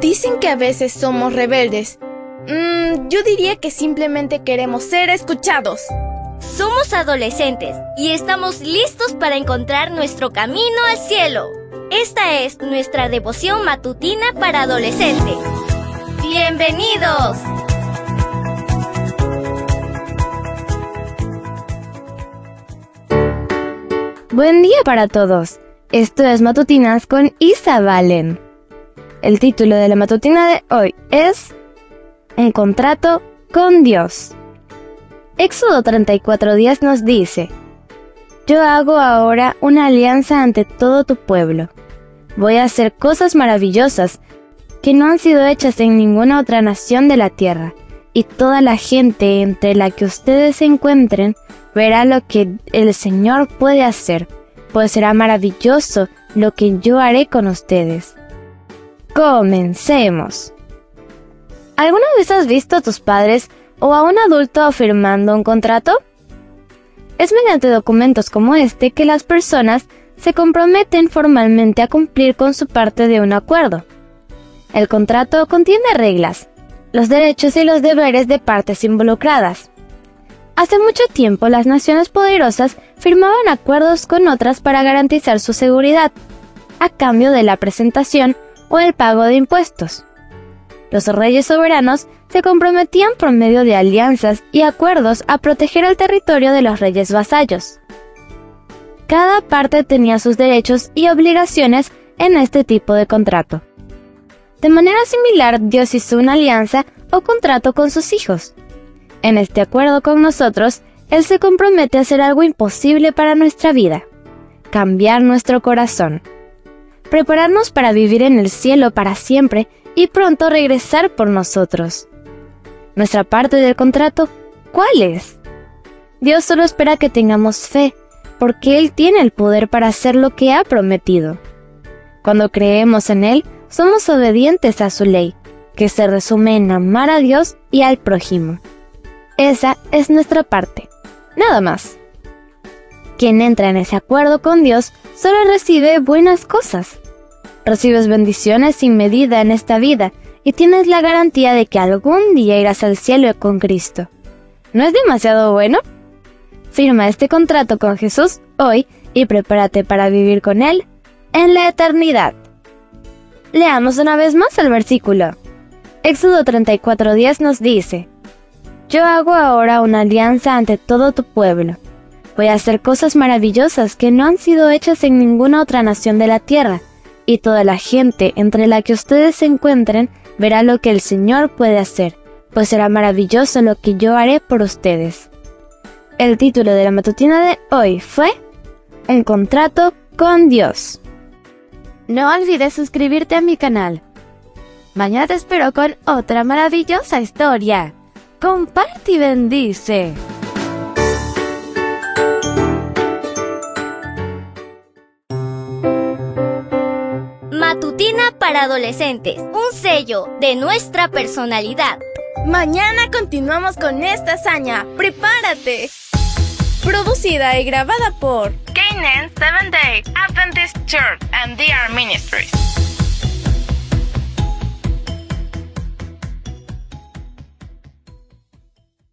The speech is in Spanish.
Dicen que a veces somos rebeldes. Mm, yo diría que simplemente queremos ser escuchados. Somos adolescentes y estamos listos para encontrar nuestro camino al cielo. Esta es nuestra devoción matutina para adolescentes. ¡Bienvenidos! Buen día para todos. Esto es Matutinas con Isa Valen. El título de la matutina de hoy es Un contrato con Dios. Éxodo 34 nos dice, Yo hago ahora una alianza ante todo tu pueblo. Voy a hacer cosas maravillosas que no han sido hechas en ninguna otra nación de la tierra, y toda la gente entre la que ustedes se encuentren verá lo que el Señor puede hacer, pues será maravilloso lo que yo haré con ustedes. Comencemos. ¿Alguna vez has visto a tus padres o a un adulto firmando un contrato? Es mediante documentos como este que las personas se comprometen formalmente a cumplir con su parte de un acuerdo. El contrato contiene reglas, los derechos y los deberes de partes involucradas. Hace mucho tiempo las naciones poderosas firmaban acuerdos con otras para garantizar su seguridad, a cambio de la presentación o el pago de impuestos. Los reyes soberanos se comprometían por medio de alianzas y acuerdos a proteger el territorio de los reyes vasallos. Cada parte tenía sus derechos y obligaciones en este tipo de contrato. De manera similar, Dios hizo una alianza o contrato con sus hijos. En este acuerdo con nosotros, Él se compromete a hacer algo imposible para nuestra vida, cambiar nuestro corazón, prepararnos para vivir en el cielo para siempre y pronto regresar por nosotros. Nuestra parte del contrato, ¿cuál es? Dios solo espera que tengamos fe, porque Él tiene el poder para hacer lo que ha prometido. Cuando creemos en Él, somos obedientes a su ley, que se resume en amar a Dios y al prójimo. Esa es nuestra parte. Nada más. Quien entra en ese acuerdo con Dios solo recibe buenas cosas recibes bendiciones sin medida en esta vida y tienes la garantía de que algún día irás al cielo con Cristo. ¿No es demasiado bueno? Firma este contrato con Jesús hoy y prepárate para vivir con Él en la eternidad. Leamos una vez más el versículo. Éxodo 34:10 nos dice, Yo hago ahora una alianza ante todo tu pueblo. Voy a hacer cosas maravillosas que no han sido hechas en ninguna otra nación de la tierra y toda la gente entre la que ustedes se encuentren verá lo que el Señor puede hacer, pues será maravilloso lo que yo haré por ustedes. El título de la matutina de hoy fue Un contrato con Dios. No olvides suscribirte a mi canal. Mañana te espero con otra maravillosa historia. Comparte y bendice. Para adolescentes, un sello de nuestra personalidad. Mañana continuamos con esta hazaña. ¡Prepárate! Producida y grabada por Canaan Seventh Day Adventist Church and DR Ministries.